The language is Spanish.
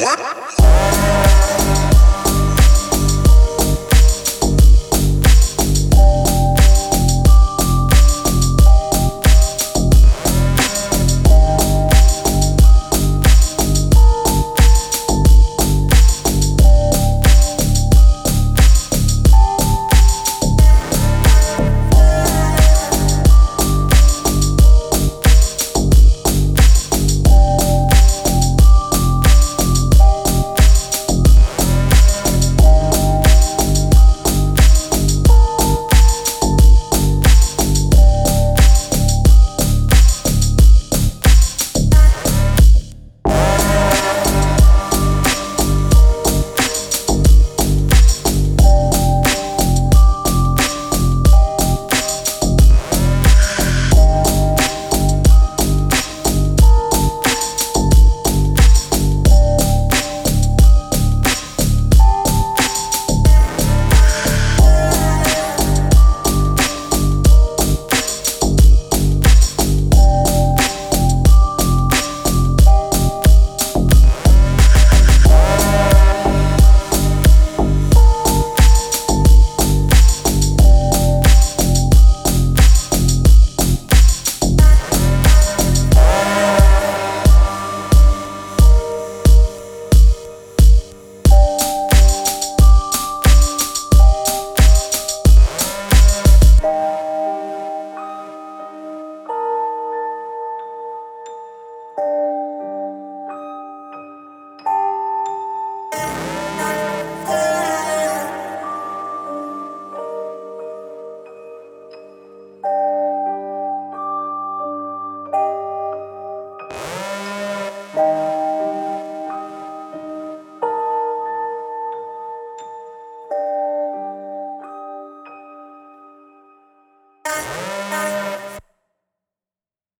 What?